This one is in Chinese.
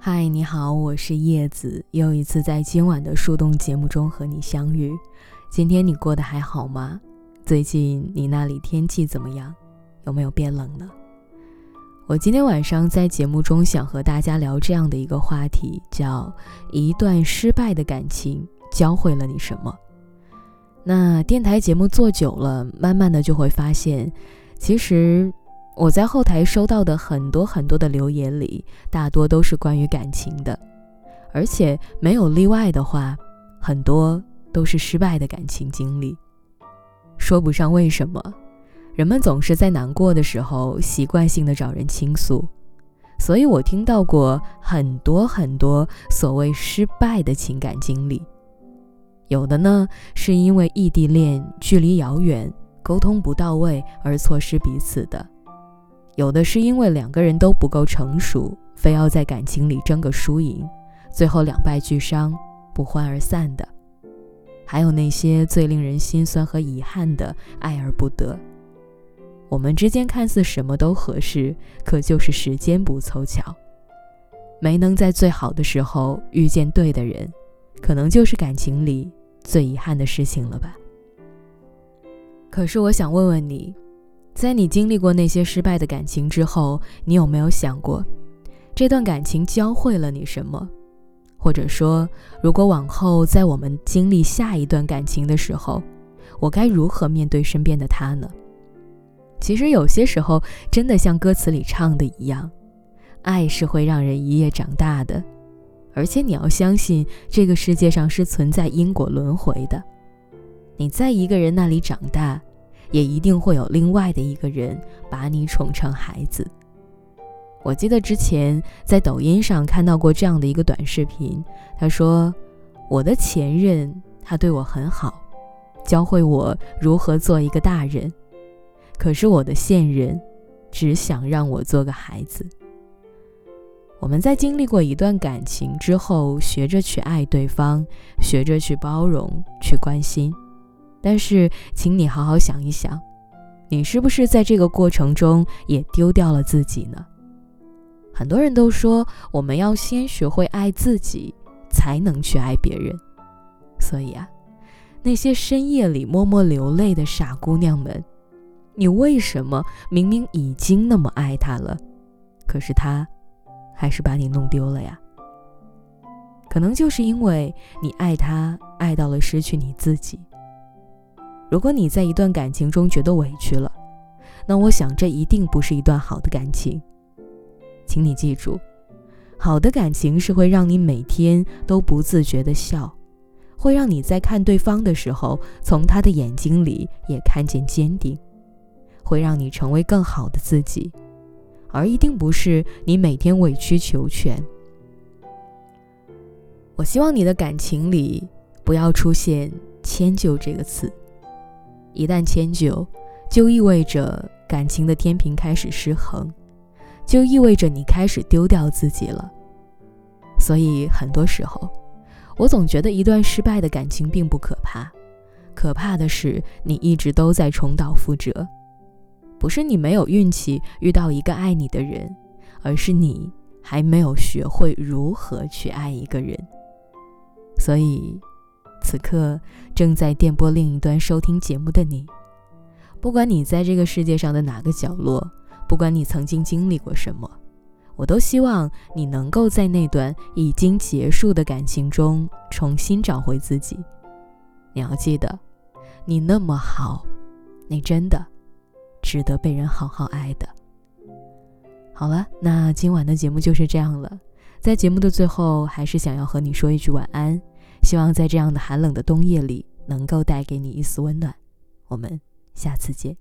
嗨，你好，我是叶子，又一次在今晚的树洞节目中和你相遇。今天你过得还好吗？最近你那里天气怎么样？有没有变冷呢？我今天晚上在节目中想和大家聊这样的一个话题，叫一段失败的感情教会了你什么？那电台节目做久了，慢慢的就会发现，其实我在后台收到的很多很多的留言里，大多都是关于感情的，而且没有例外的话，很多都是失败的感情经历。说不上为什么，人们总是在难过的时候习惯性的找人倾诉，所以我听到过很多很多所谓失败的情感经历。有的呢，是因为异地恋、距离遥远、沟通不到位而错失彼此的；有的是因为两个人都不够成熟，非要在感情里争个输赢，最后两败俱伤、不欢而散的；还有那些最令人心酸和遗憾的爱而不得。我们之间看似什么都合适，可就是时间不凑巧，没能在最好的时候遇见对的人，可能就是感情里。最遗憾的事情了吧？可是我想问问你，在你经历过那些失败的感情之后，你有没有想过，这段感情教会了你什么？或者说，如果往后在我们经历下一段感情的时候，我该如何面对身边的他呢？其实有些时候，真的像歌词里唱的一样，爱是会让人一夜长大的。而且你要相信，这个世界上是存在因果轮回的。你在一个人那里长大，也一定会有另外的一个人把你宠成孩子。我记得之前在抖音上看到过这样的一个短视频，他说：“我的前任他对我很好，教会我如何做一个大人。可是我的现任只想让我做个孩子。”我们在经历过一段感情之后，学着去爱对方，学着去包容、去关心。但是，请你好好想一想，你是不是在这个过程中也丢掉了自己呢？很多人都说，我们要先学会爱自己，才能去爱别人。所以啊，那些深夜里默默流泪的傻姑娘们，你为什么明明已经那么爱他了，可是他？还是把你弄丢了呀？可能就是因为你爱他，爱到了失去你自己。如果你在一段感情中觉得委屈了，那我想这一定不是一段好的感情。请你记住，好的感情是会让你每天都不自觉的笑，会让你在看对方的时候，从他的眼睛里也看见坚定，会让你成为更好的自己。而一定不是你每天委曲求全。我希望你的感情里不要出现“迁就”这个词，一旦迁就，就意味着感情的天平开始失衡，就意味着你开始丢掉自己了。所以很多时候，我总觉得一段失败的感情并不可怕，可怕的是你一直都在重蹈覆辙。不是你没有运气遇到一个爱你的人，而是你还没有学会如何去爱一个人。所以，此刻正在电波另一端收听节目的你，不管你在这个世界上的哪个角落，不管你曾经经历过什么，我都希望你能够在那段已经结束的感情中重新找回自己。你要记得，你那么好，你真的。值得被人好好爱的。好了，那今晚的节目就是这样了。在节目的最后，还是想要和你说一句晚安。希望在这样的寒冷的冬夜里，能够带给你一丝温暖。我们下次见。